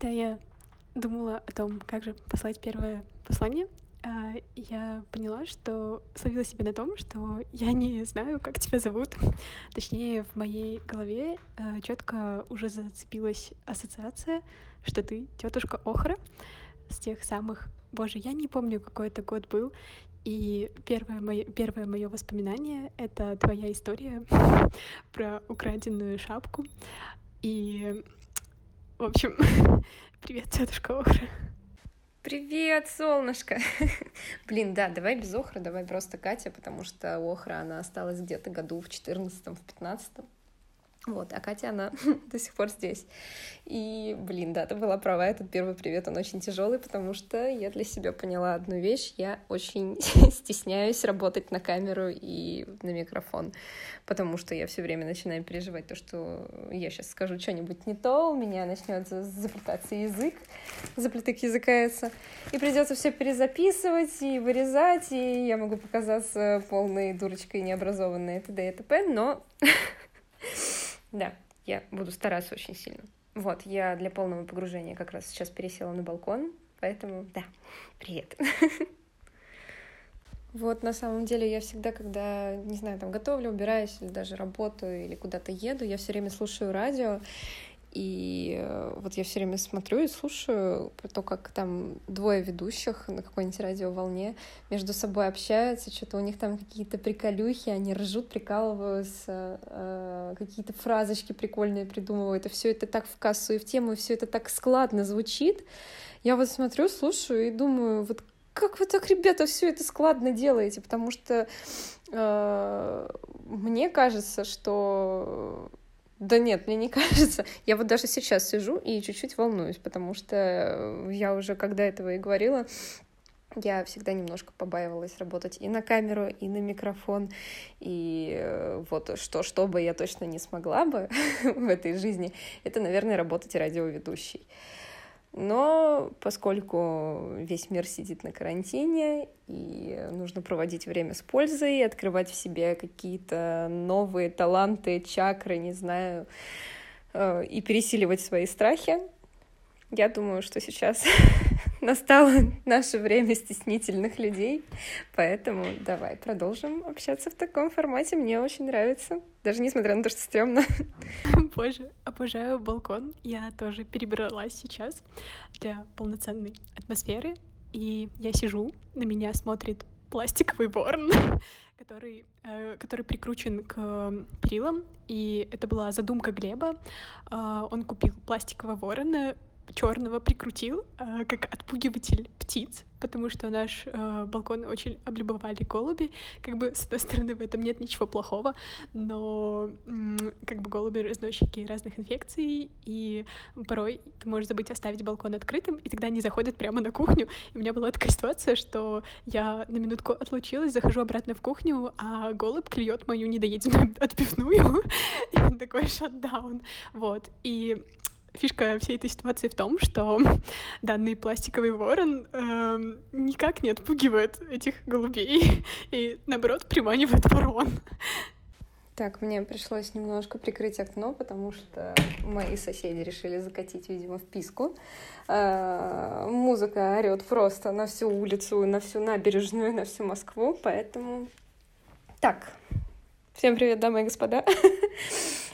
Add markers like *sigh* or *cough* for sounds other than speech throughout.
Когда я думала о том, как же послать первое послание, а, я поняла, что словила себя на том, что я не знаю, как тебя зовут. Точнее, в моей голове а, четко уже зацепилась ассоциация, что ты тетушка Охра с тех самых... Боже, я не помню, какой это год был. И первое мое, первое мое воспоминание — это твоя история *laughs* про украденную шапку. И, в общем, *laughs* привет, тетушка Охра. Привет, солнышко! *laughs* Блин, да, давай без Охра, давай просто Катя, потому что Охра, она осталась где-то году в 14-м, в 15-м. Вот, а Катя, она *laughs* до сих пор здесь. И, блин, да, ты была права, этот первый привет, он очень тяжелый, потому что я для себя поняла одну вещь, я очень *laughs* стесняюсь работать на камеру и на микрофон, потому что я все время начинаю переживать то, что я сейчас скажу что-нибудь не то, у меня начнет заплетаться язык, заплеток языкается, и придется все перезаписывать и вырезать, и я могу показаться полной дурочкой необразованной и т.д. и т.п., но *laughs* да, я буду стараться очень сильно. Вот, я для полного погружения как раз сейчас пересела на балкон, поэтому да, *laughs* привет. *laughs* Вот, на самом деле, я всегда, когда, не знаю, там, готовлю, убираюсь, или даже работаю, или куда-то еду, я все время слушаю радио, и э, вот я все время смотрю и слушаю то, как там двое ведущих на какой-нибудь радиоволне между собой общаются, что-то у них там какие-то приколюхи, они ржут, прикалываются, э, какие-то фразочки прикольные придумывают, и все это так в кассу и в тему, и все это так складно звучит. Я вот смотрю, слушаю и думаю, вот как вы так, ребята, все это складно делаете? Потому что э, мне кажется, что да нет, мне не *laughs* кажется. Я вот даже сейчас сижу и чуть-чуть волнуюсь, потому что я уже когда этого и говорила, я всегда немножко побаивалась работать и на камеру, и на микрофон. И э, вот что, что бы я точно не смогла бы *laughs* в этой жизни, это, наверное, работать радиоведущей. Но поскольку весь мир сидит на карантине, и нужно проводить время с пользой, открывать в себе какие-то новые таланты, чакры, не знаю, э, и пересиливать свои страхи, я думаю, что сейчас *laughs* настало *laughs* наше время стеснительных людей, поэтому давай продолжим общаться в таком формате. Мне очень нравится, даже несмотря на то, что стрёмно. *laughs* Боже, обожаю балкон. Я тоже перебралась сейчас для полноценной атмосферы, и я сижу, на меня смотрит пластиковый ворон, *laughs* который, э, который прикручен к перилам, и это была задумка Глеба. Э, он купил пластикового ворона, черного прикрутил э, как отпугиватель птиц, потому что наш э, балкон очень облюбовали голуби. Как бы, с одной стороны, в этом нет ничего плохого, но как бы голуби разносчики разных инфекций, и порой ты можешь забыть оставить балкон открытым, и тогда они заходят прямо на кухню. И у меня была такая ситуация, что я на минутку отлучилась, захожу обратно в кухню, а голубь клюет мою недоеденную отпивную. *laughs* и такой шатдаун. Вот. И фишка всей этой ситуации в том, что *laughs* данный пластиковый ворон э, никак не отпугивает этих голубей *laughs* и, наоборот, приманивает ворон. Так, мне пришлось немножко прикрыть окно, потому что мои соседи решили закатить, видимо, в писку. Э, музыка орет просто на всю улицу, на всю набережную, на всю Москву, поэтому... Так, всем привет, дамы и господа.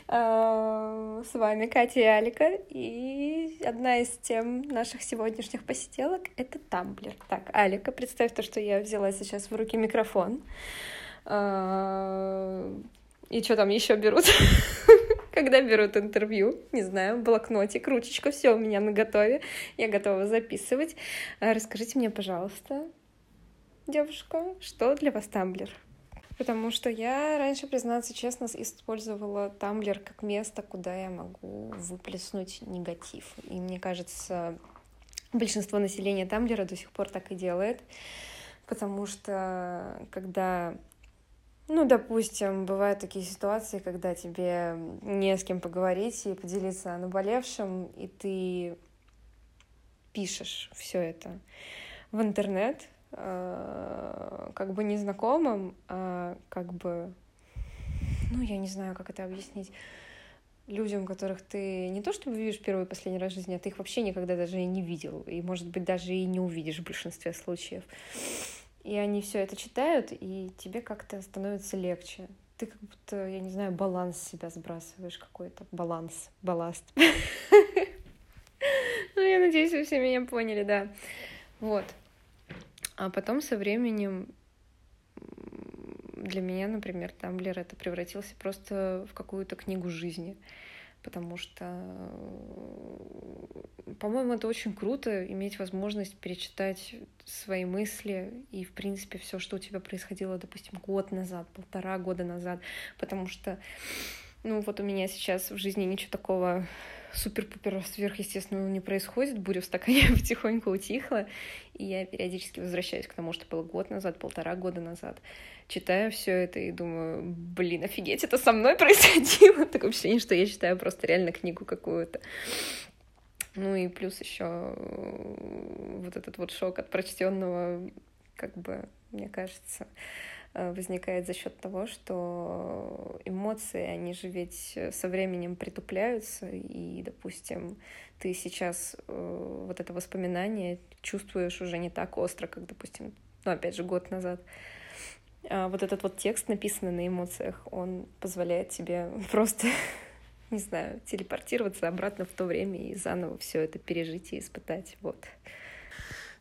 Э, *laughs* с вами Катя и Алика, и одна из тем наших сегодняшних посиделок — это тамблер. Так, Алика, представь то, что я взяла сейчас в руки микрофон. Э, и что там еще берут? *laughs* Когда берут интервью, не знаю, блокнотик, ручечка, все у меня на готове, я готова записывать. Э, расскажите мне, пожалуйста, девушка, что для вас тамблер? Потому что я раньше, признаться честно, использовала Тамблер как место, куда я могу выплеснуть негатив. И мне кажется, большинство населения Тамблера до сих пор так и делает. Потому что когда ну, допустим, бывают такие ситуации, когда тебе не с кем поговорить и поделиться о наболевшем, и ты пишешь все это в интернет, Э, как бы незнакомым, а как бы, ну, я не знаю, как это объяснить. людям, которых ты не то чтобы видишь первый и последний раз в жизни, а ты их вообще никогда даже и не видел, и, может быть, даже и не увидишь в большинстве случаев. И они все это читают, и тебе как-то становится легче. Ты как будто, я не знаю, баланс себя сбрасываешь какой-то. Баланс, балласт. *laughs* Ну, я надеюсь, вы все меня поняли, да. Вот. А потом со временем для меня, например, Тамблер это превратился просто в какую-то книгу жизни. Потому что, по-моему, это очень круто иметь возможность перечитать свои мысли и, в принципе, все, что у тебя происходило, допустим, год назад, полтора года назад. Потому что, ну, вот у меня сейчас в жизни ничего такого супер-пупер сверхъестественного не происходит, буря в стакане *laughs* потихоньку утихла, и я периодически возвращаюсь к тому, что было год назад, полтора года назад. Читаю все это и думаю, блин, офигеть, это со мной *laughs* происходило. Такое ощущение, что я читаю просто реально книгу какую-то. Ну и плюс еще вот этот вот шок от прочтенного, как бы, мне кажется, Э, возникает за счет того, что эмоции, они же ведь со временем притупляются, и, допустим, ты сейчас э, вот это воспоминание чувствуешь уже не так остро, как, допустим, ну, опять же, год назад. А вот этот вот текст, написанный на эмоциях, он позволяет тебе *laughs* просто, не знаю, телепортироваться обратно в то время и заново все это пережить и испытать. Вот.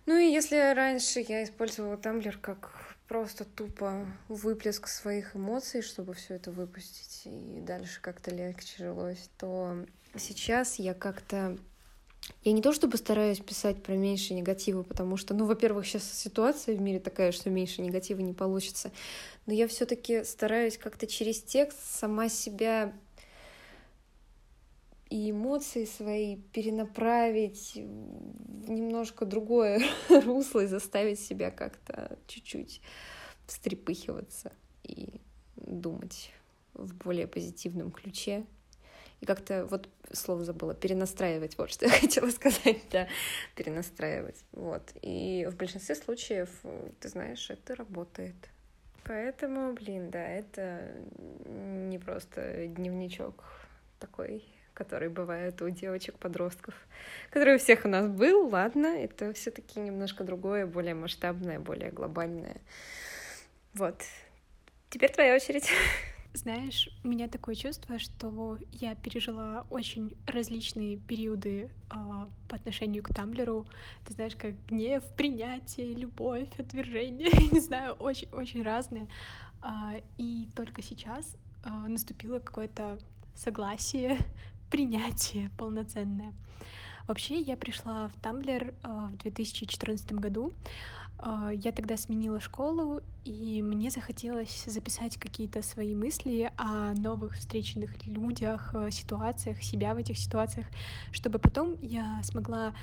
Ну и если раньше я использовала Тамблер как просто тупо выплеск своих эмоций, чтобы все это выпустить, и дальше как-то легче жилось, то сейчас я как-то я не то чтобы стараюсь писать про меньше негатива, потому что, ну, во-первых, сейчас ситуация в мире такая, что меньше негатива не получится, но я все-таки стараюсь как-то через текст сама себя и эмоции свои перенаправить в немножко другое *laughs* русло и заставить себя как-то чуть-чуть встрепыхиваться и думать в более позитивном ключе. И как-то, вот слово забыла, перенастраивать, вот что *laughs* я хотела сказать, да, перенастраивать, вот. И в большинстве случаев, ты знаешь, это работает. Поэтому, блин, да, это не просто дневничок такой который бывает у девочек-подростков, который у всех у нас был, ладно, это все-таки немножко другое, более масштабное, более глобальное. Вот. Теперь твоя очередь. Знаешь, у меня такое чувство, что я пережила очень различные периоды э, по отношению к Тамблеру. Ты знаешь, как гнев, принятие, любовь, отвержение, *laughs* не знаю, очень-очень разные. Э, и только сейчас э, наступило какое-то согласие принятие полноценное. Вообще, я пришла в Тамблер э, в 2014 году. Э, я тогда сменила школу, и мне захотелось записать какие-то свои мысли о новых встреченных людях, э, ситуациях, себя в этих ситуациях, чтобы потом я смогла...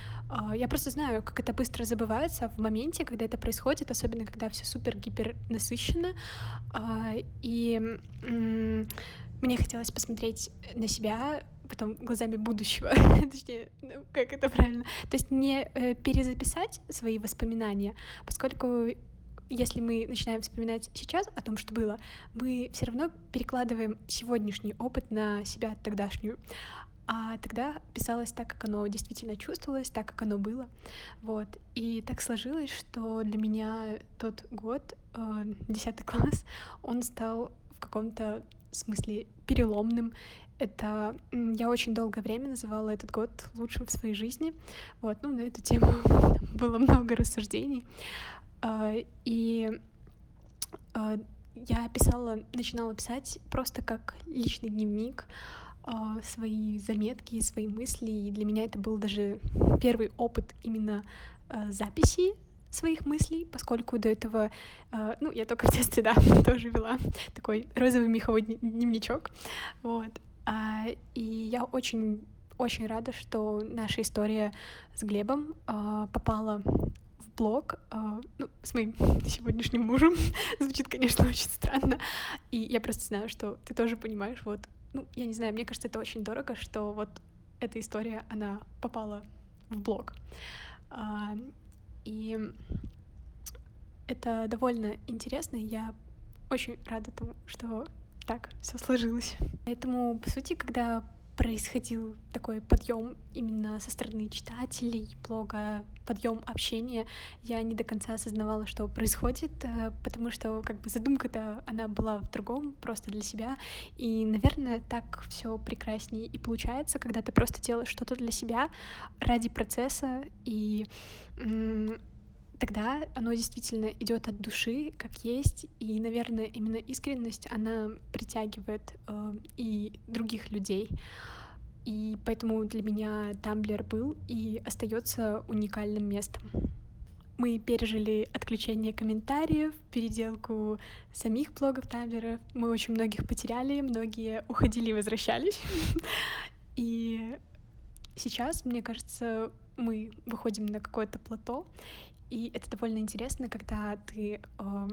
Я просто знаю, как это быстро забывается в моменте, когда это происходит, особенно когда все супер-гипер насыщенно. И мне хотелось посмотреть на себя потом глазами будущего, *laughs* точнее, ну, как это правильно, то есть не э, перезаписать свои воспоминания, поскольку если мы начинаем вспоминать сейчас о том, что было, мы все равно перекладываем сегодняшний опыт на себя тогдашнюю. А тогда писалось так, как оно действительно чувствовалось, так, как оно было. Вот. И так сложилось, что для меня тот год, э, 10 класс, он стал в каком-то смысле переломным. Это я очень долгое время называла этот год лучшим в своей жизни. Вот, ну, на эту тему *laughs* было много рассуждений. А, и а, я писала, начинала писать просто как личный дневник, а, свои заметки, свои мысли. И для меня это был даже первый опыт именно записи своих мыслей, поскольку до этого, ну, я только в детстве, *laughs* да, *laughs* тоже вела такой розовый меховой дневничок, вот, и я очень очень рада, что наша история с Глебом а, попала в блог а, ну, с моим *laughs* сегодняшним мужем. *laughs* Звучит, конечно, очень странно. И я просто знаю, что ты тоже понимаешь, вот, ну, я не знаю, мне кажется, это очень дорого, что вот эта история, она попала в блог. А, и это довольно интересно. Я очень рада тому, что так все сложилось. Поэтому, по сути, когда происходил такой подъем именно со стороны читателей блога, подъем общения. Я не до конца осознавала, что происходит, э, потому что как бы задумка-то она была в другом, просто для себя. И, наверное, так все прекраснее и получается, когда ты просто делаешь что-то для себя ради процесса и тогда оно действительно идет от души, как есть, и, наверное, именно искренность, она притягивает э, и других людей. И поэтому для меня Тамблер был и остается уникальным местом. Мы пережили отключение комментариев, переделку самих блогов Тамблера. Мы очень многих потеряли, многие уходили и возвращались. *laughs* И сейчас, мне кажется, мы выходим на какое-то плато, и это довольно интересно, когда ты э,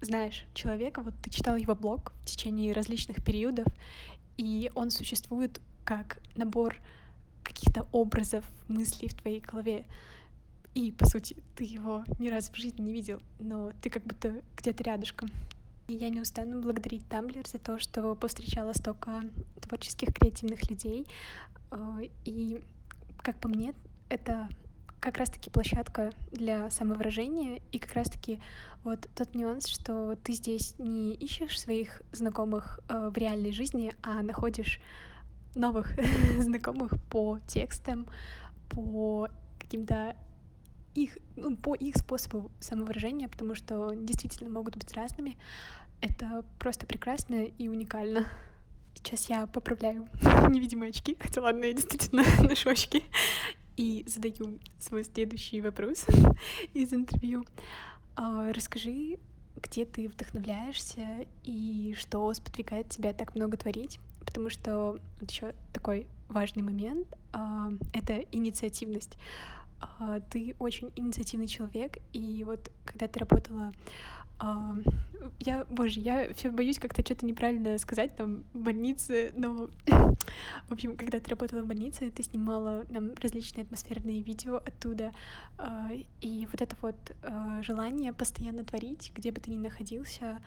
знаешь человека, вот ты читал его блог в течение различных периодов, и он существует как набор каких-то образов, мыслей в твоей голове. И, по сути, ты его ни разу в жизни не видел, но ты как будто где-то рядышком. И я не устану благодарить Тамблер за то, что повстречала столько творческих, креативных людей. Э, и, как по мне, это как раз-таки площадка для самовыражения и как раз-таки вот тот нюанс, что ты здесь не ищешь своих знакомых э, в реальной жизни, а находишь новых *laughs* знакомых по текстам, по каким-то их, ну, по их способу самовыражения, потому что действительно могут быть разными. Это просто прекрасно и уникально. Сейчас я поправляю *laughs* невидимые очки, хотя ладно, я действительно *laughs* ношу очки и задаю свой следующий вопрос *laughs* из интервью. А, расскажи, где ты вдохновляешься и что сподвигает тебя так много творить, потому что вот еще такой важный момент а, — это инициативность. А, ты очень инициативный человек, и вот когда ты работала я, боже, я все боюсь как-то что-то неправильно сказать там в больнице, но, *laughs* в общем, когда ты работала в больнице, ты снимала нам различные атмосферные видео оттуда, а, и вот это вот а, желание постоянно творить, где бы ты ни находился,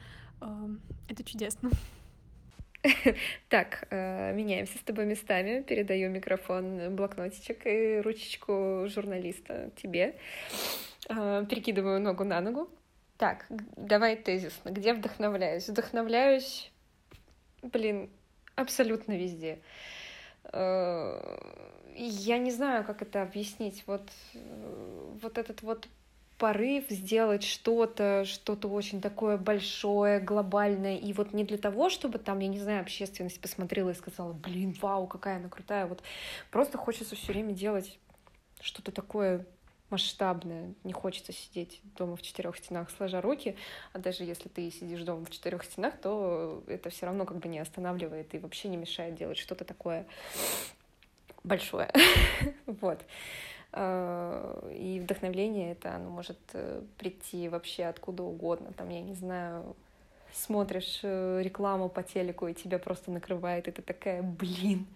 это чудесно. *laughs* Так, меняемся с тобой местами. Передаю микрофон, блокнотичек и ручечку журналиста тебе. Перекидываю ногу на ногу. Так, давай тезисно. Где вдохновляюсь? Вдохновляюсь, блин, абсолютно везде. Э, я не знаю, как это объяснить. Вот, вот этот вот порыв сделать что-то, что-то очень такое большое, глобальное, и вот не для того, чтобы там, я не знаю, общественность посмотрела и сказала, блин, вау, какая она крутая, вот просто хочется все время делать что-то такое масштабное. Не хочется сидеть дома в четырех стенах, сложа руки. А даже если ты сидишь дома в четырех стенах, то это все равно как бы не останавливает и вообще не мешает делать что-то такое большое. *laughs* вот. А, и вдохновление это, оно может э, прийти вообще откуда угодно. Там, я не знаю, смотришь э, рекламу по телеку, и тебя просто накрывает, ты такая, блин,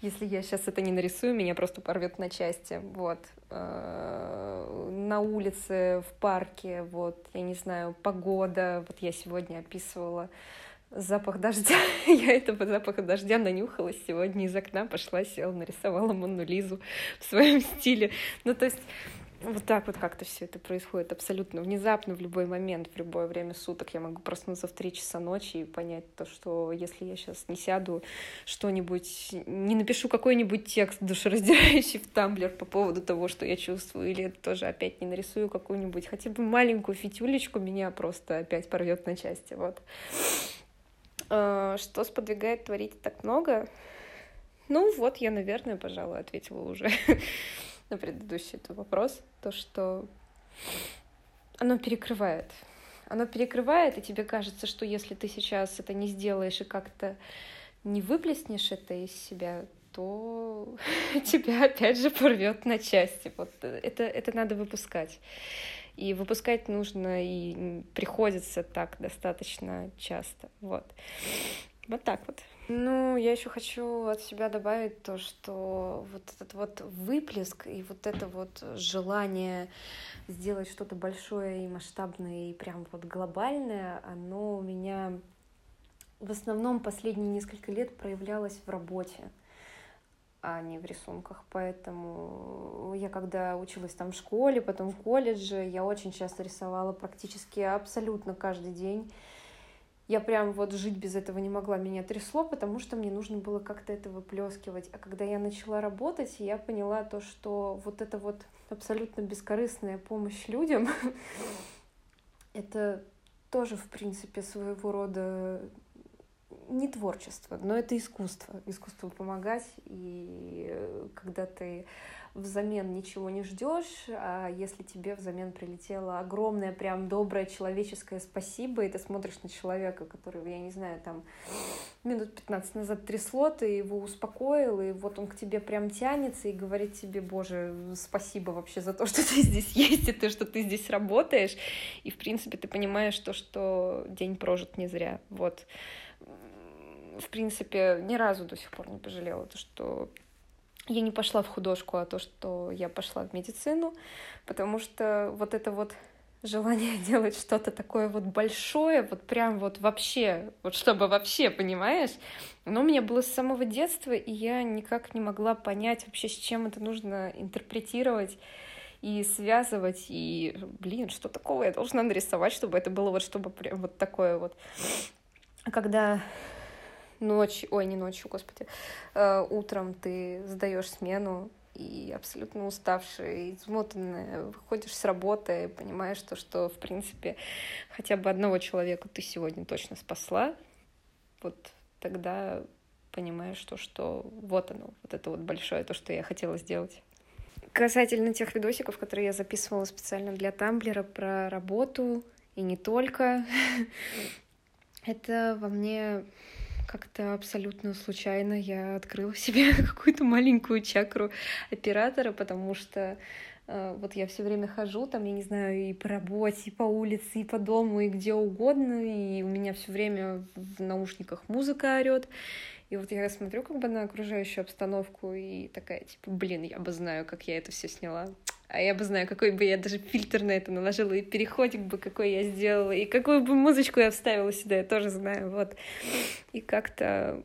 если я сейчас это не нарисую, меня просто порвет на части. Вот. Э, на улице, в парке, вот, я не знаю, погода. Вот я сегодня описывала запах дождя. *laughs* я этого запаха дождя нанюхалась сегодня из окна, пошла, села, нарисовала Монну Лизу в своем стиле. Ну, то есть вот так вот как-то все это происходит абсолютно внезапно, в любой момент, в любое время суток. Я могу проснуться в три часа ночи и понять то, что если я сейчас не сяду что-нибудь, не напишу какой-нибудь текст душераздирающий в тамблер по поводу того, что я чувствую, или тоже опять не нарисую какую-нибудь хотя бы маленькую фитюлечку, меня просто опять порвет на части. Вот. А, что сподвигает творить так много? Ну вот, я, наверное, пожалуй, ответила уже на предыдущий этот вопрос, то, что оно перекрывает. Оно перекрывает, и тебе кажется, что если ты сейчас это не сделаешь и как-то не выплеснешь это из себя, то *laughs* тебя опять же порвет на части. Вот это, это надо выпускать. И выпускать нужно, и приходится так достаточно часто. Вот. Вот так вот. Ну, я еще хочу от себя добавить то, что вот этот вот выплеск и вот это вот желание сделать что-то большое и масштабное и прям вот глобальное, оно у меня в основном последние несколько лет проявлялось в работе. а не в рисунках. Поэтому я когда училась там в школе, потом в колледже, я очень часто рисовала практически абсолютно каждый день. Я прям вот жить без этого не могла, меня трясло, потому что мне нужно было как-то это выплескивать. А когда я начала работать, я поняла то, что вот это вот абсолютно бескорыстная помощь людям, это тоже, в принципе, своего рода не творчество, но это искусство. Искусство помогать, и когда ты взамен ничего не ждешь, а если тебе взамен прилетело огромное, прям доброе человеческое спасибо, и ты смотришь на человека, который, я не знаю, там минут 15 назад трясло, ты его успокоил, и вот он к тебе прям тянется и говорит тебе, боже, спасибо вообще за то, что ты здесь есть, и то, что ты здесь работаешь, и, в принципе, ты понимаешь то, что день прожит не зря, вот. В принципе, ни разу до сих пор не пожалела, то, что я не пошла в художку, а то, что я пошла в медицину, потому что вот это вот желание *laughs* делать что-то такое вот большое, вот прям вот вообще, вот чтобы вообще, понимаешь, оно у меня было с самого детства, и я никак не могла понять вообще, с чем это нужно интерпретировать и связывать, и, блин, что такого я должна нарисовать, чтобы это было вот, чтобы прям вот такое вот. Когда ночь, ой, не ночью, господи, э, утром ты сдаешь смену и абсолютно уставшая, измотанная, выходишь с работы, понимаешь то, что, в принципе, хотя бы одного человека ты сегодня точно спасла, вот тогда понимаешь то, что вот оно, вот это вот большое, то, что я хотела сделать. Касательно тех видосиков, которые я записывала специально для Тамблера про работу, и не только, *laughs* это во мне как-то абсолютно случайно я открыла себе *laughs* какую-то маленькую чакру оператора, потому что э, вот я все время хожу, там, я не знаю, и по работе, и по улице, и по дому, и где угодно, и у меня все время в наушниках музыка орет. И вот я смотрю как бы на окружающую обстановку и такая, типа, блин, я бы знаю, как я это все сняла а я бы знаю, какой бы я даже фильтр на это наложила, и переходик бы какой я сделала, и какую бы музычку я вставила сюда, я тоже знаю, вот. И как-то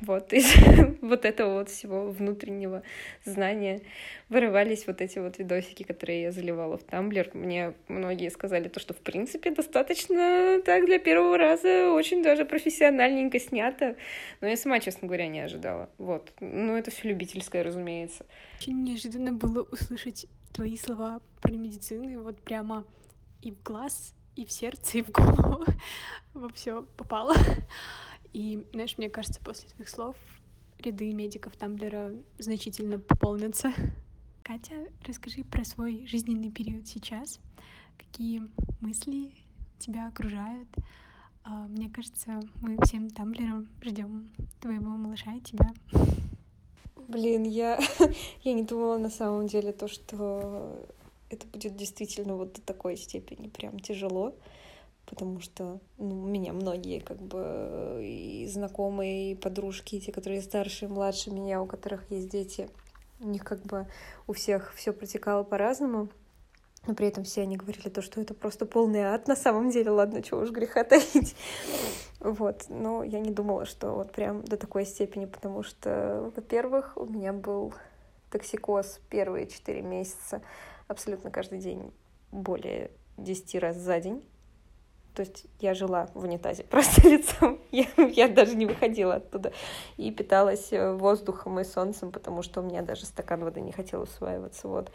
вот из *laughs* вот этого вот всего внутреннего знания вырывались вот эти вот видосики, которые я заливала в Тамблер. Мне многие сказали то, что в принципе достаточно так для первого раза очень даже профессиональненько снято. Но я сама, честно говоря, не ожидала. Вот. Ну, это все любительское, разумеется. Очень неожиданно было услышать твои слова про медицину, вот прямо и в глаз, и в сердце, и в голову *laughs* во все попало. И, знаешь, мне кажется, после твоих слов ряды медиков Тамблера значительно пополнятся. *laughs* Катя, расскажи про свой жизненный период сейчас. Какие мысли тебя окружают? А, мне кажется, мы всем Тамблером ждем твоего малыша и тебя. Блин, я, *laughs* я не думала на самом деле то, что это будет действительно вот до такой степени прям тяжело потому что ну, у меня многие как бы и знакомые, и подружки, и те, которые старше и младше меня, у которых есть дети, у них как бы у всех все протекало по-разному. Но при этом все они говорили то, что это просто полный ад. На самом деле, ладно, чего уж греха таить. Вот, но я не думала, что вот прям до такой степени, потому что, во-первых, у меня был токсикоз первые четыре месяца абсолютно каждый день более 10 раз за день. То есть я жила в унитазе *laughs* просто лицом. Я, я даже не выходила оттуда. И питалась э, воздухом и солнцем, потому что у меня даже стакан воды не хотел усваиваться. Вот.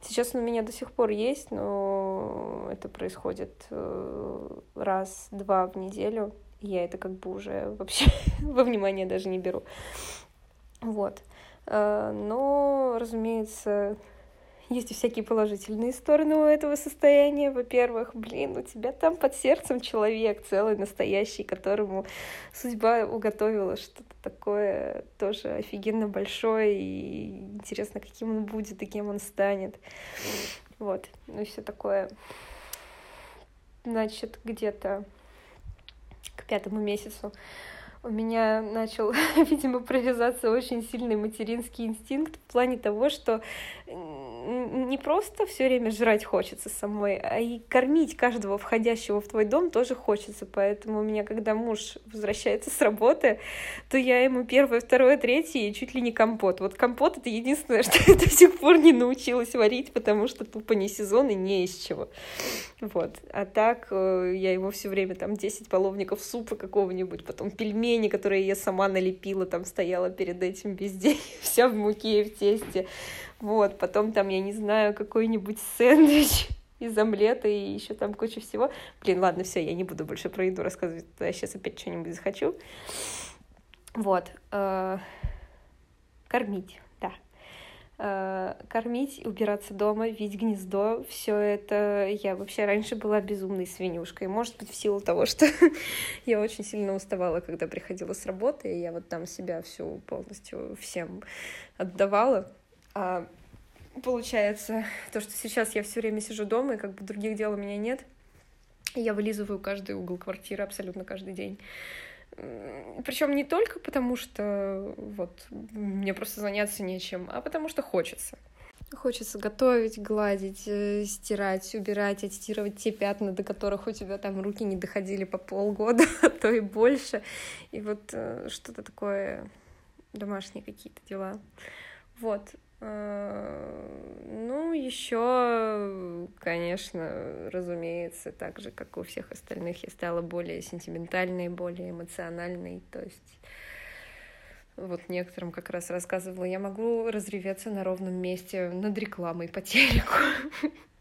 Сейчас он у меня до сих пор есть, но это происходит э, раз-два в неделю. Я это как бы уже *laughs* вообще во внимание даже не беру. Вот. Э, но, разумеется, есть и всякие положительные стороны у этого состояния. Во-первых, блин, у тебя там под сердцем человек целый, настоящий, которому судьба уготовила что-то такое тоже офигенно большое, и интересно, каким он будет и кем он станет. Вот, ну и все такое. Значит, где-то к пятому месяцу у меня начал, *laughs* видимо, прорезаться очень сильный материнский инстинкт в плане того, что не просто все время жрать хочется самой, а и кормить каждого входящего в твой дом тоже хочется. Поэтому у меня, когда муж возвращается с работы, то я ему первое, второе, третье и чуть ли не компот. Вот компот — это единственное, *laughs* что я до сих пор не научилась варить, потому что тупо не сезон и не из чего. Вот. А так э, я ему все время там 10 половников супа какого-нибудь, потом пельмени, которые я сама налепила, там стояла перед этим везде, *laughs* вся в муке и в тесте. Вот, потом там, я не знаю, какой-нибудь сэндвич *laughs* из омлета и еще там куча всего. Блин, ладно, все, я не буду больше про еду рассказывать, я сейчас опять что-нибудь захочу. Вот. Э, кормить, да. Э, кормить, убираться дома, видеть гнездо, все это я вообще раньше была безумной свинюшкой. Может быть, в силу того, *laughs* что я очень сильно уставала, когда приходила с работы, и я вот там себя всю полностью всем отдавала. А получается, то, что сейчас я все время сижу дома, и как бы других дел у меня нет, я вылизываю каждый угол квартиры абсолютно каждый день. Причем не только потому, что вот мне просто заняться нечем, а потому что хочется. Хочется готовить, гладить, э, стирать, убирать, отстирывать те пятна, до которых у тебя там руки не доходили по полгода, *laughs* а то и больше. И вот э, что-то такое, домашние какие-то дела. Вот. Э, ну, еще, конечно, разумеется, так же, как у всех остальных, я стала более сентиментальной, более эмоциональной. То есть вот некоторым как раз рассказывала, я могу разреветься на ровном месте над рекламой по телеку. *laughs*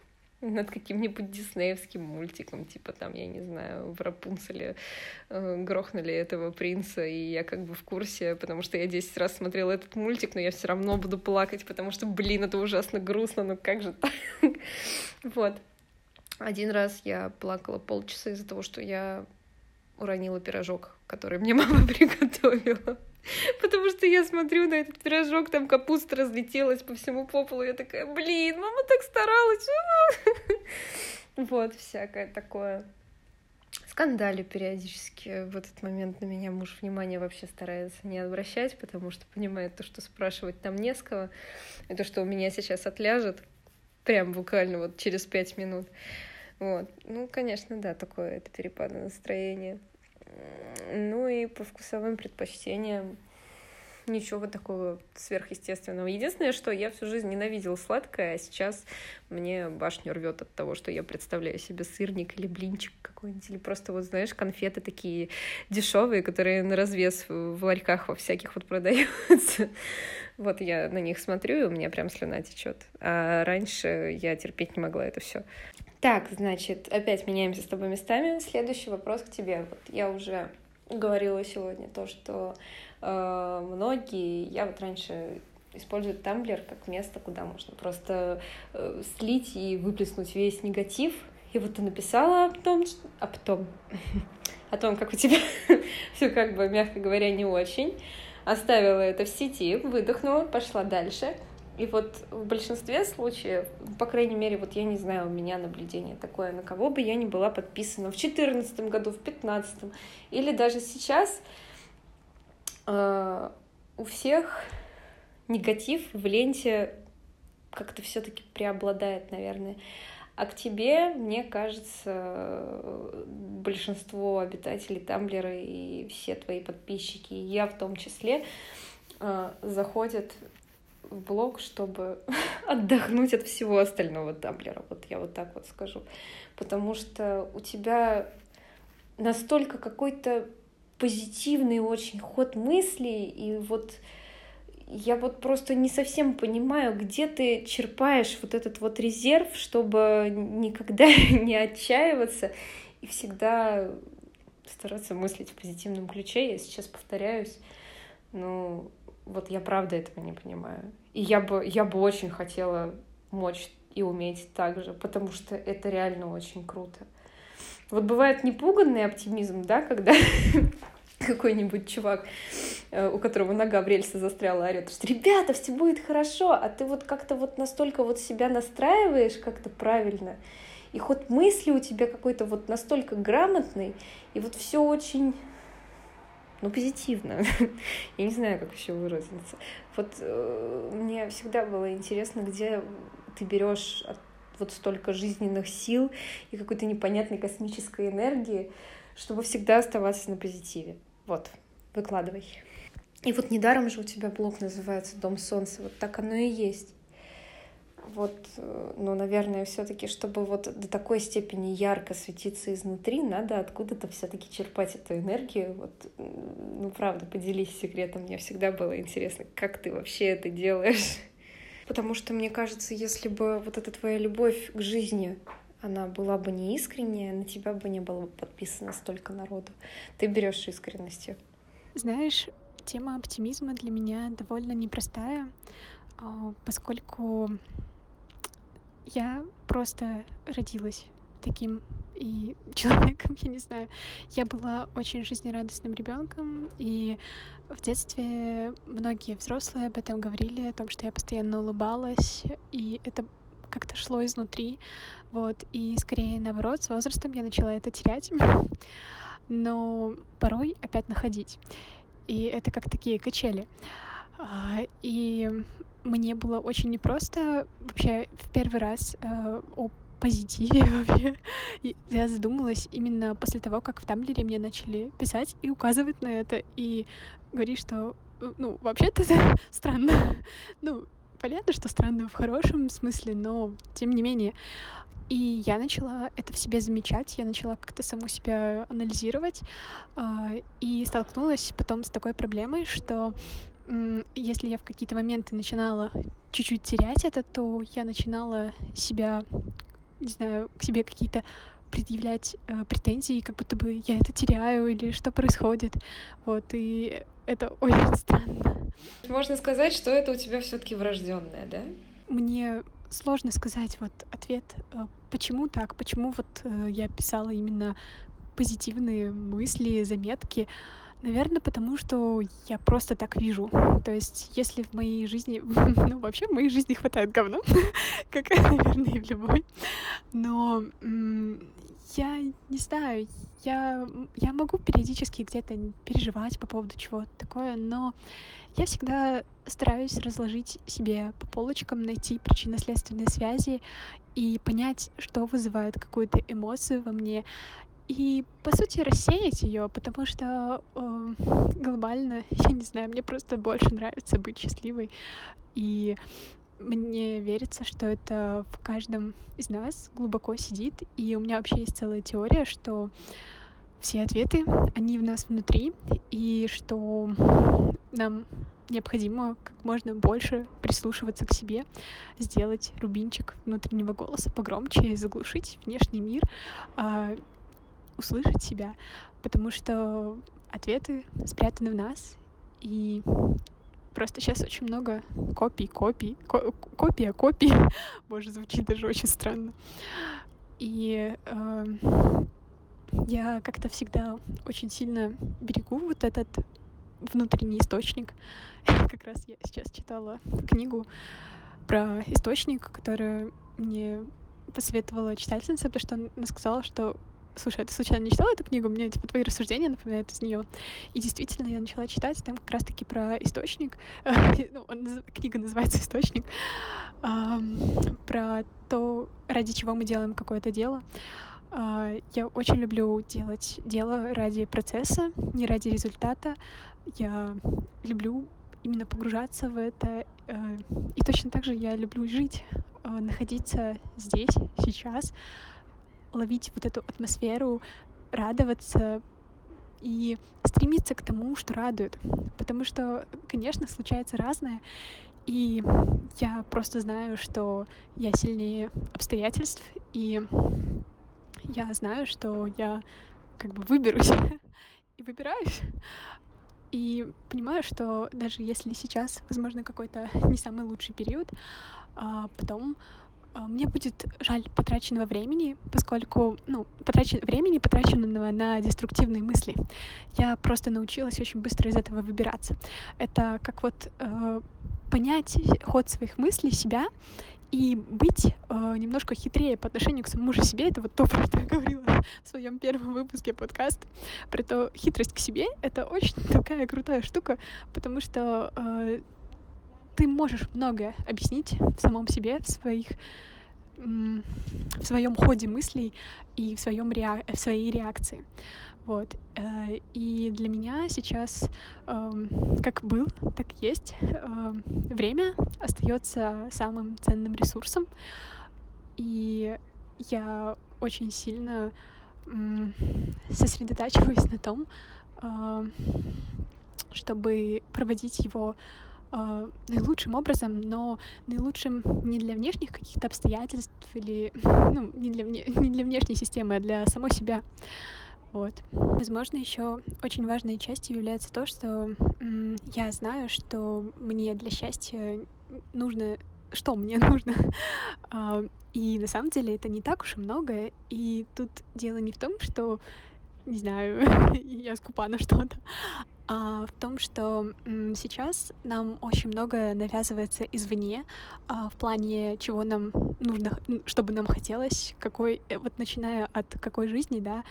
над каким-нибудь диснеевским мультиком, типа там, я не знаю, в Рапунцеле э, грохнули этого принца, и я как бы в курсе, потому что я 10 раз смотрела этот мультик, но я все равно буду плакать, потому что, блин, это ужасно грустно, ну как же так? *laughs* Вот. Один раз я плакала полчаса из-за того, что я уронила пирожок, который мне мама *laughs* приготовила. *laughs* Потому что я смотрю на этот пирожок, там капуста разлетелась по всему по полу, я такая, блин, мама так старалась. *laughs* Вот, всякое такое. Скандалю периодически. В этот момент на меня муж внимания вообще старается не обращать, потому что понимает то, что спрашивать там не с кого, и то, что у меня сейчас отляжет, прям буквально вот через пять минут. Вот. Ну, конечно, да, такое это перепады настроения. Ну и по вкусовым предпочтениям ничего такого сверхъестественного. Единственное, что я всю жизнь ненавидела сладкое, а сейчас мне башню рвет от того, что я представляю себе сырник или блинчик какой-нибудь, или просто вот, знаешь, конфеты такие дешевые, которые на развес в ларьках во всяких вот продаются. *laughs* Вот я на них смотрю, и у меня прям слюна течет. А раньше я терпеть не могла это все. Так, значит, опять меняемся с тобой местами. Следующий вопрос к тебе. Вот я уже говорила сегодня то, что э, многие, я вот раньше использую Тамблер как место, куда можно просто э, слить и выплеснуть весь негатив. И вот ты написала о том, а потом *laughs* о том, как у тебя *laughs* все как бы, мягко говоря, не очень. Оставила это в сети, выдохнула, пошла дальше. И вот в большинстве случаев, по крайней мере, вот я не знаю, у меня наблюдение такое, на кого бы я ни была подписана в 2014 году, в 2015 или даже сейчас, э, у всех негатив в ленте как-то все-таки преобладает, наверное. А к тебе, мне кажется, большинство обитателей Тамблера и все твои подписчики, я в том числе, э, заходят в блог, чтобы *laughs* отдохнуть от всего остального Тамблера. Вот я вот так вот скажу. Потому что у тебя настолько какой-то позитивный очень ход мыслей, и вот я вот просто не совсем понимаю, где ты черпаешь вот этот вот резерв, чтобы никогда *laughs* не отчаиваться и всегда стараться мыслить в позитивном ключе. Я сейчас повторяюсь, но вот я правда этого не понимаю. И я бы, я бы очень хотела мочь и уметь так же, потому что это реально очень круто. Вот бывает непуганный оптимизм, да, когда *laughs* какой-нибудь чувак, э, у которого нога в рельсы застряла, орет, что ребята, все будет хорошо, а ты вот как-то вот настолько вот себя настраиваешь как-то правильно, и ход мысли у тебя какой-то вот настолько грамотный, и вот все очень ну, позитивно. *laughs* Я не знаю, как еще выразиться. Вот э, мне всегда было интересно, где ты берешь вот столько жизненных сил и какой-то непонятной космической энергии, чтобы всегда оставаться на позитиве. Вот, выкладывай. И вот недаром же у тебя блог называется «Дом солнца». Вот так оно и есть. Вот, э, ну, наверное, все-таки, чтобы вот до такой степени ярко светиться изнутри, надо откуда-то все-таки черпать эту энергию. Вот, ну, правда, поделись секретом. Мне всегда было интересно, как ты вообще это делаешь. Потому что, мне кажется, если бы вот эта твоя любовь к жизни, она была бы не искренняя, на тебя бы не было бы подписано столько народу. Ты берешь искренностью. Знаешь, тема оптимизма для меня довольно непростая, а, поскольку я просто родилась таким и *laughs* человеком, я не знаю. Я была очень жизнерадостным ребенком, и в детстве многие взрослые об этом говорили, о том, что я постоянно улыбалась, и это как-то шло изнутри, вот, и скорее наоборот, с возрастом я начала это терять, *laughs* но порой опять находить. И это как такие качели. А, и мне было очень непросто вообще в первый раз э, о позитиве *laughs* вообще. Я задумалась именно после того, как в Тамблере мне начали писать и указывать на это, и говорить, что, э, ну, вообще-то *laughs* странно. Ну, понятно, что странно в хорошем смысле, но тем не менее. И я начала это в себе замечать, я начала как-то саму себя анализировать, э, и столкнулась потом с такой проблемой, что если я в какие-то моменты начинала чуть-чуть терять это, то я начинала себя не знаю, к себе какие-то предъявлять э, претензии, как будто бы я это теряю или что происходит. Вот, и это *laughs* очень странно. Можно сказать, что это у тебя все-таки врожденное, да? Мне сложно сказать вот ответ, э, почему так, почему вот э, я писала именно позитивные мысли, заметки. Наверное, потому что я просто так вижу. То есть, если в моей жизни... *laughs* Ну, вообще, в моей жизни хватает говна, *laughs* как, наверное, и в любой. Но я не знаю, я, я могу периодически где-то переживать по поводу чего-то такое, но я всегда стараюсь разложить себе по полочкам, найти причинно-следственные связи и понять, что вызывает какую-то эмоцию во мне, и, по сути, рассеять ее, потому что э, глобально, *laughs* я не знаю, мне просто больше нравится быть счастливой. И мне верится, что это в каждом из нас глубоко сидит. И у меня вообще есть целая теория, что все ответы, они в нас внутри, и что нам необходимо как можно больше прислушиваться к себе, сделать рубинчик внутреннего голоса погромче, заглушить внешний мир, а, услышать себя, потому что ответы спрятаны в нас, и просто сейчас очень много копий, копий, ко копия, копий. *laughs* Боже, звучит даже очень странно. И э, я как-то всегда очень сильно берегу вот этот внутренний источник. *laughs* как раз я сейчас читала книгу про источник, которую мне посоветовала читательница, потому что она сказала, что Слушай, а ты случайно не читала эту книгу? Мне типа твои рассуждения напоминают из нее. И действительно, я начала читать там как раз-таки про источник. *laughs* ну, книга называется Источник. про то, ради чего мы делаем какое-то дело. А, я очень люблю делать дело ради процесса, не ради результата. Я люблю именно погружаться в это. Э, и точно так же я люблю жить, э, находиться здесь, сейчас, ловить вот эту атмосферу, радоваться и стремиться к тому, что радует. Потому что, конечно, случается разное, и я просто знаю, что я сильнее обстоятельств, и я знаю, что я как бы выберусь *laughs* и выбираюсь. И понимаю, что даже если сейчас, возможно, какой-то не самый лучший период, а потом мне будет жаль потраченного времени, поскольку, ну, потрачен... времени, потраченного на деструктивные мысли. Я просто научилась очень быстро из этого выбираться. Это как вот э, понять ход своих мыслей, себя, и быть э, немножко хитрее по отношению к самому же себе. Это вот то, про что я говорила в своем первом выпуске подкаста. Про то, хитрость к себе — это очень такая крутая штука, потому что э, ты можешь многое объяснить в самом себе, в своих в своем ходе мыслей и в, своем реак... в своей реакции. Вот. Э, и для меня сейчас, эм, как был, так и есть, эм, время остается самым ценным ресурсом. И я очень сильно сосредотачиваюсь на том, эм, чтобы проводить его э, наилучшим образом, но наилучшим не для внешних каких-то обстоятельств или *laughs* ну, не, для вне, не для внешней системы, а для самой себя. Вот. Возможно, еще очень важной частью является то, что м, я знаю, что мне для счастья нужно, что мне *laughs* нужно. а, и на самом деле это не так уж и много. И тут дело не в том, что не знаю, *laughs* я скупа на что-то, в том, что сейчас нам очень много навязывается извне а, в плане, чего нам нужно, чтобы нам хотелось, какой, э, вот начиная от какой жизни, да,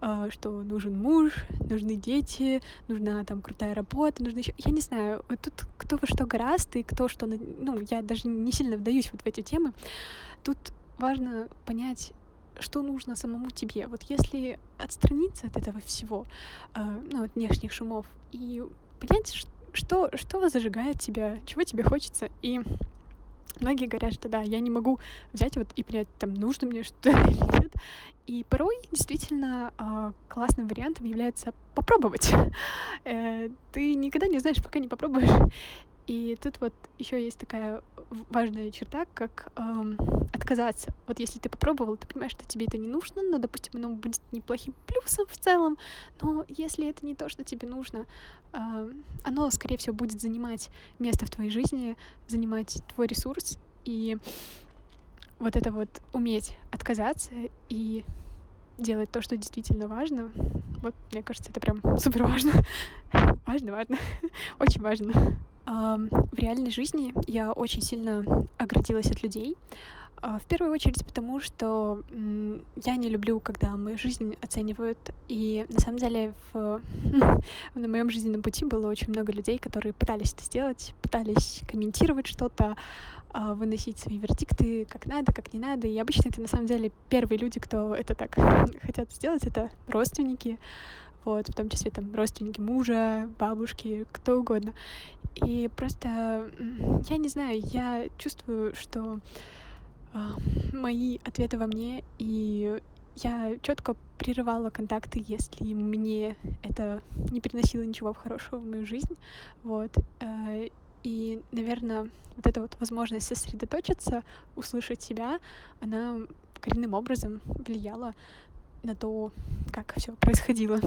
а, что нужен муж, нужны дети, нужна там крутая работа, нужно еще, я не знаю, тут кто во что гораст и кто что, ну, я даже не сильно вдаюсь вот в эти темы. Тут важно понять, что нужно самому тебе. Вот если отстраниться от этого всего, э, ну, от внешних шумов, и понять, что, что зажигает тебя, чего тебе хочется, и Многие говорят, что да, я не могу взять вот и принять, там, нужно мне что-то. *laughs* И порой действительно э, классным вариантом является попробовать. *laughs* э, ты никогда не знаешь, пока не попробуешь. И тут вот еще есть такая важная черта, как эм, отказаться. Вот если ты попробовал, ты понимаешь, что тебе это не нужно, но, допустим, оно будет неплохим плюсом в целом, но если это не то, что тебе нужно, э, оно, скорее всего, будет занимать место в твоей жизни, занимать твой ресурс, и вот это вот уметь отказаться и делать то, что действительно важно, вот, мне кажется, это прям супер важно. *laughs* важно, важно. *laughs* Очень важно. В реальной жизни я очень сильно оградилась от людей. А, в первую очередь потому, что я не люблю, когда мою жизнь оценивают. И на самом деле в, *laughs* на моем жизненном пути было очень много людей, которые пытались это сделать, пытались комментировать что-то, а, выносить свои вердикты как надо, как не надо. И обычно это на самом деле первые люди, кто это так *laughs* хотят сделать, это родственники вот, в том числе там родственники мужа, бабушки, кто угодно. И просто, я не знаю, я чувствую, что э, мои ответы во мне, и я четко прерывала контакты, если мне это не приносило ничего хорошего в мою жизнь, вот. Э, и, наверное, вот эта вот возможность сосредоточиться, услышать себя, она коренным образом влияла на то, как все происходило.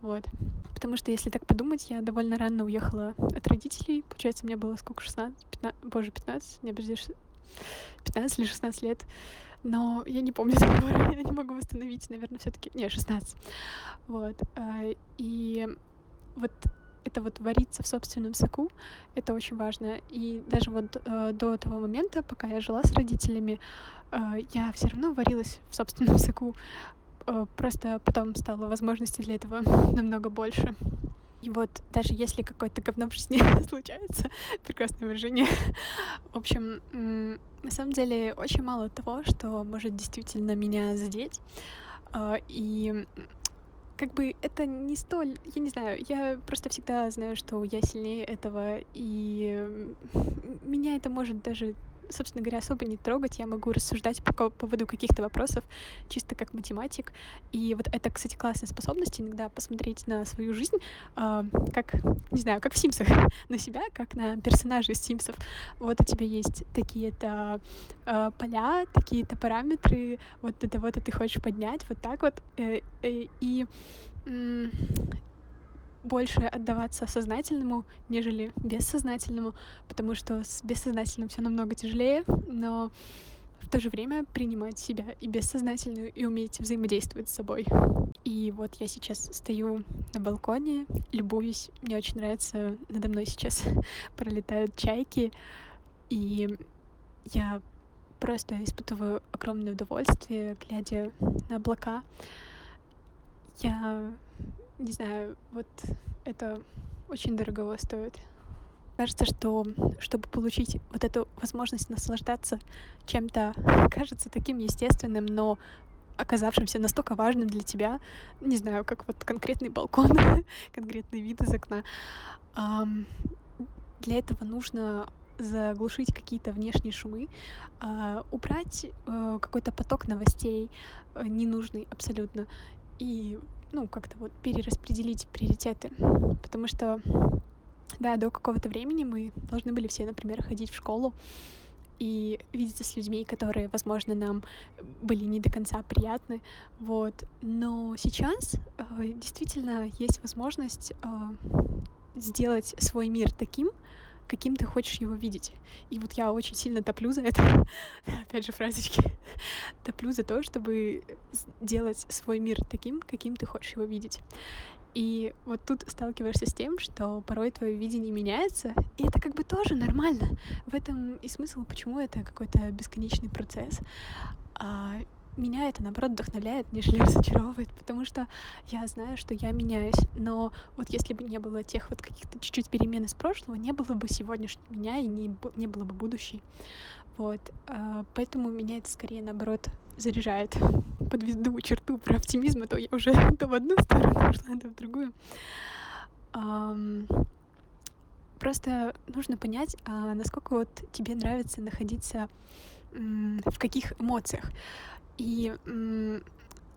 Вот. Потому что, если так подумать, я довольно рано уехала от родителей. Получается, мне было сколько, 16, 15, боже, 15, не, подожди, 15 или 16 лет. Но я не помню *laughs* договор, я не могу восстановить, наверное, все таки Не, 16. Вот. А, и вот это вот вариться в собственном соку, это очень важно. И даже вот э, до того момента, пока я жила с родителями, э, я все равно варилась в собственном *laughs* соку. Э, просто потом стало возможностей для этого *laughs* намного больше. И вот даже если какое-то говно в жизни *laughs* случается, *laughs* прекрасное выражение, в общем, на самом деле очень мало того, что может действительно меня задеть. Э, и как бы это не столь, я не знаю, я просто всегда знаю, что я сильнее этого, и меня это может даже собственно говоря, особо не трогать. Я могу рассуждать по поводу каких-то вопросов чисто как математик. И вот это, кстати, классная способность иногда посмотреть на свою жизнь, э, как, не знаю, как в Симсах, *laughs* на себя, как на персонажей из Симсов. Вот у тебя есть такие-то э, поля, такие-то параметры, вот это вот ты хочешь поднять, вот так вот. Э, э, и больше отдаваться сознательному, нежели бессознательному, потому что с бессознательным все намного тяжелее, но в то же время принимать себя и бессознательную, и уметь взаимодействовать с собой. И вот я сейчас стою на балконе, любуюсь. Мне очень нравится, надо мной сейчас *laughs* пролетают чайки, и я просто испытываю огромное удовольствие, глядя на облака. Я не знаю, вот это очень дорого стоит. Кажется, что чтобы получить вот эту возможность наслаждаться чем-то, кажется таким естественным, но оказавшимся настолько важным для тебя, не знаю, как вот конкретный балкон, *laughs* конкретный вид из окна, для этого нужно заглушить какие-то внешние шумы, а, убрать э, какой-то поток новостей э, ненужный абсолютно и ну как-то вот перераспределить приоритеты, потому что да, до какого-то времени мы должны были все, например, ходить в школу и видеться с людьми, которые, возможно, нам были не до конца приятны, вот. Но сейчас э, действительно есть возможность э, сделать свой мир таким, каким ты хочешь его видеть. И вот я очень сильно топлю за это, *laughs* опять же фразочки, *laughs* топлю за то, чтобы сделать свой мир таким, каким ты хочешь его видеть. И вот тут сталкиваешься с тем, что порой твое видение меняется, и это как бы тоже нормально. В этом и смысл, почему это какой-то бесконечный процесс. Меня это, наоборот, вдохновляет, нежели *laughs* разочаровывает, потому что я знаю, что я меняюсь. Но вот если бы не было тех вот каких-то чуть-чуть перемен из прошлого, не было бы сегодняшнего меня и не, не было бы будущей. Вот. А, поэтому меня это скорее, наоборот, заряжает. *laughs* Подведу черту про оптимизм, а то я уже *laughs* то в одну сторону пошла, то в другую. Просто нужно понять, а насколько вот тебе нравится находиться в каких эмоциях. И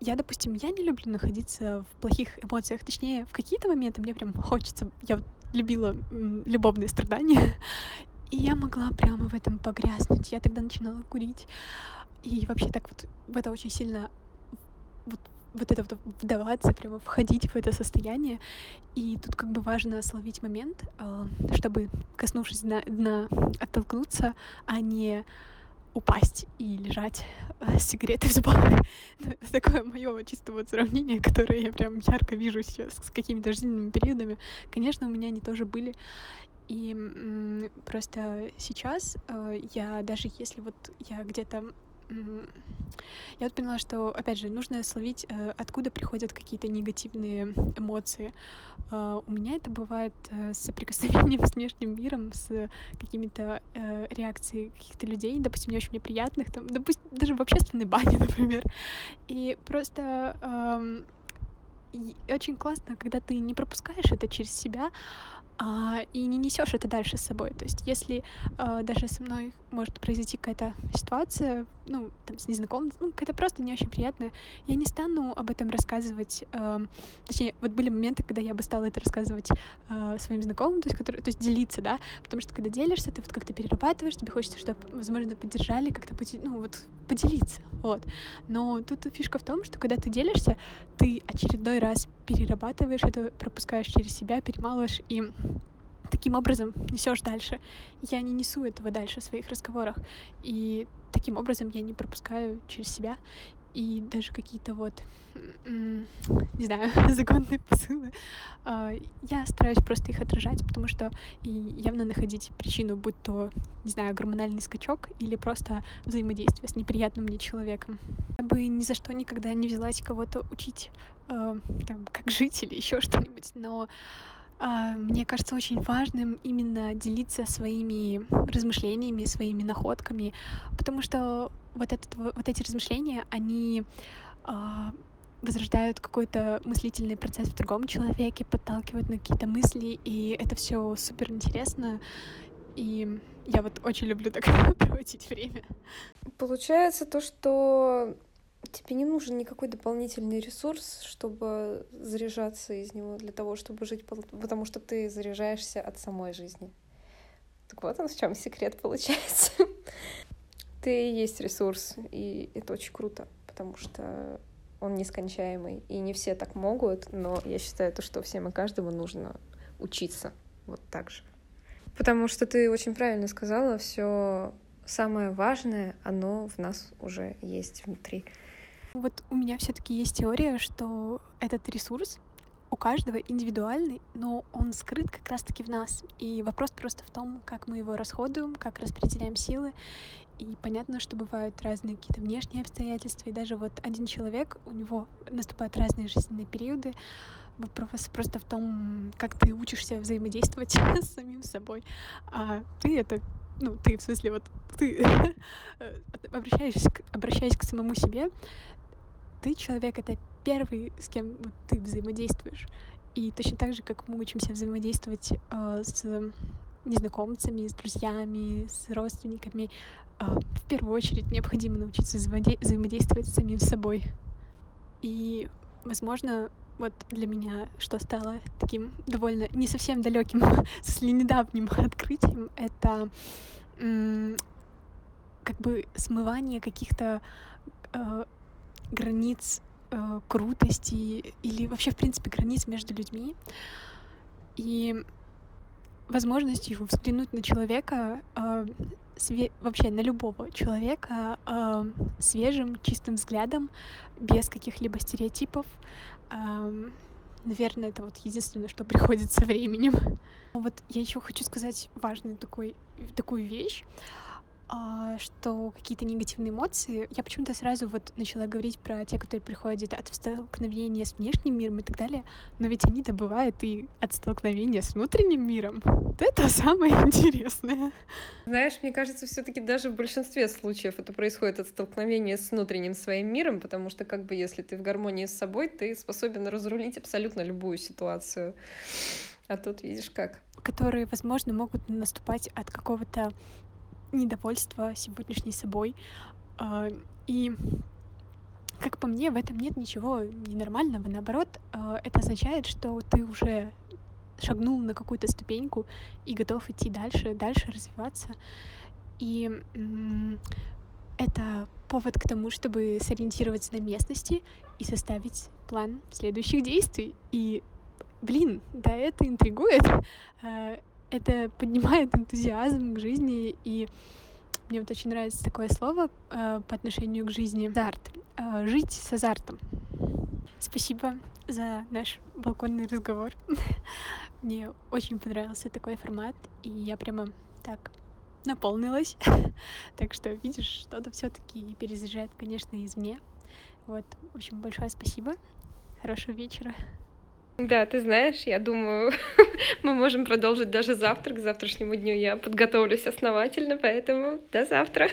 я, допустим, я не люблю находиться в плохих эмоциях. Точнее, в какие-то моменты мне прям хочется. Я любила любовные страдания. *laughs* И я могла прямо в этом погрязнуть. Я тогда начинала курить. И вообще так вот в это очень сильно вот, вот это вот вдаваться, прямо входить в это состояние. И тут как бы важно словить момент, а, чтобы, коснувшись дна, дна оттолкнуться, а не упасть и лежать э, с сигаретой в зубах. Это *laughs* такое мое чисто вот сравнение, *laughs* которое я прям ярко вижу сейчас с какими-то жизненными периодами. Конечно, у меня они тоже были. И просто сейчас э, я даже если вот я где-то я вот поняла, что, опять же, нужно словить, э, откуда приходят какие-то негативные эмоции. Э, у меня это бывает э, с соприкосновением *laughs* с внешним миром, с какими-то реакцией каких-то людей, допустим, не очень неприятных, там, допустим, даже в общественной бане, *laughs* например. И просто эм, очень классно, когда ты не пропускаешь это через себя, а, и не несешь это дальше с собой. То есть, если а, даже со мной может произойти какая-то ситуация, ну, там, с незнакомым, ну, какая-то просто не очень приятная, я не стану об этом рассказывать. А, точнее, вот были моменты, когда я бы стала это рассказывать а, своим знакомым, то есть, которые, то есть делиться, да, потому что когда делишься, ты вот как-то перерабатываешь, тебе хочется, чтобы, возможно, поддержали, как-то, ну, вот, поделиться, вот. Но тут фишка в том, что когда ты делишься, ты очередной раз перерабатываешь это, пропускаешь через себя, перемалываешь и таким образом несешь дальше. Я не несу этого дальше в своих разговорах. И таким образом я не пропускаю через себя. И даже какие-то вот, не знаю, *laughs* законные посылы, а, я стараюсь просто их отражать, потому что и явно находить причину, будь то, не знаю, гормональный скачок или просто взаимодействие с неприятным мне человеком. Бы ни за что никогда не взялась кого-то учить, а, там, как жить или еще что-нибудь, но а, мне кажется очень важным именно делиться своими размышлениями, своими находками, потому что вот, этот, вот эти размышления, они а, возрождают какой-то мыслительный процесс в другом человеке, подталкивают на какие-то мысли, и это все супер интересно. И я вот очень люблю так *laughs* проводить время. Получается то, что тебе не нужен никакой дополнительный ресурс, чтобы заряжаться из него для того, чтобы жить, потому что ты заряжаешься от самой жизни. Так вот он в чем секрет получается. *laughs* Ты есть ресурс, и это очень круто, потому что он нескончаемый, и не все так могут, но я считаю то, что всем и каждому нужно учиться вот так же. Потому что ты очень правильно сказала, все самое важное, оно в нас уже есть внутри. Вот у меня все-таки есть теория, что этот ресурс у каждого индивидуальный, но он скрыт как раз-таки в нас. И вопрос просто в том, как мы его расходуем, как распределяем силы. И понятно, что бывают разные какие-то внешние обстоятельства, и даже вот один человек, у него наступают разные жизненные периоды, Вопрос просто в том, как ты учишься взаимодействовать *laughs* с самим собой. А ты это, ну, ты, в смысле, вот ты *laughs* обращаешься, обращаясь к самому себе, ты человек — это первый, с кем ты взаимодействуешь. И точно так же, как мы учимся взаимодействовать э, с незнакомцами, с друзьями, с родственниками, э, в первую очередь необходимо научиться взаимодействовать с самим собой. И, возможно, вот для меня, что стало таким довольно не совсем далеким, *laughs* если недавним открытием, это как бы смывание каких-то э, границ э, крутости или вообще, в принципе, границ между людьми. И возможностью взглянуть на человека, э, све- вообще на любого человека э, свежим, чистым взглядом, без каких-либо стереотипов. Э, наверное, это вот единственное, что приходит со временем. Вот я еще хочу сказать важную такой, такую вещь. А, что какие-то негативные эмоции, я почему-то сразу вот начала говорить про те, которые приходят от столкновения с внешним миром и так далее, но ведь они-то бывают и от столкновения с внутренним миром. Вот это *laughs* самое интересное. Знаешь, мне кажется, все таки даже в большинстве случаев это происходит от столкновения с внутренним своим миром, потому что как бы если ты в гармонии с собой, ты способен разрулить абсолютно любую ситуацию. А тут видишь как. Которые, возможно, могут наступать от какого-то недовольство сегодняшней собой. А, и, как по мне, в этом нет ничего ненормального. Наоборот, а, это означает, что ты уже шагнул на какую-то ступеньку и готов идти дальше, дальше развиваться. И это повод к тому, чтобы сориентироваться на местности и составить план следующих действий. И, блин, да, это интригует. Это поднимает энтузиазм к жизни, и мне вот очень нравится такое слово э, по отношению к жизни. Азарт. Э, жить с азартом. Спасибо за наш балконный разговор. *laughs* Мне очень понравился такой формат, и я прямо так наполнилась. *laughs* так что, видишь, что-то все таки перезаряжает, конечно, извне. Вот, в общем, большое спасибо. Хорошего вечера. Да, ты знаешь, я думаю, *laughs* мы можем продолжить даже завтра. К завтрашнему дню я подготовлюсь основательно, поэтому до завтра.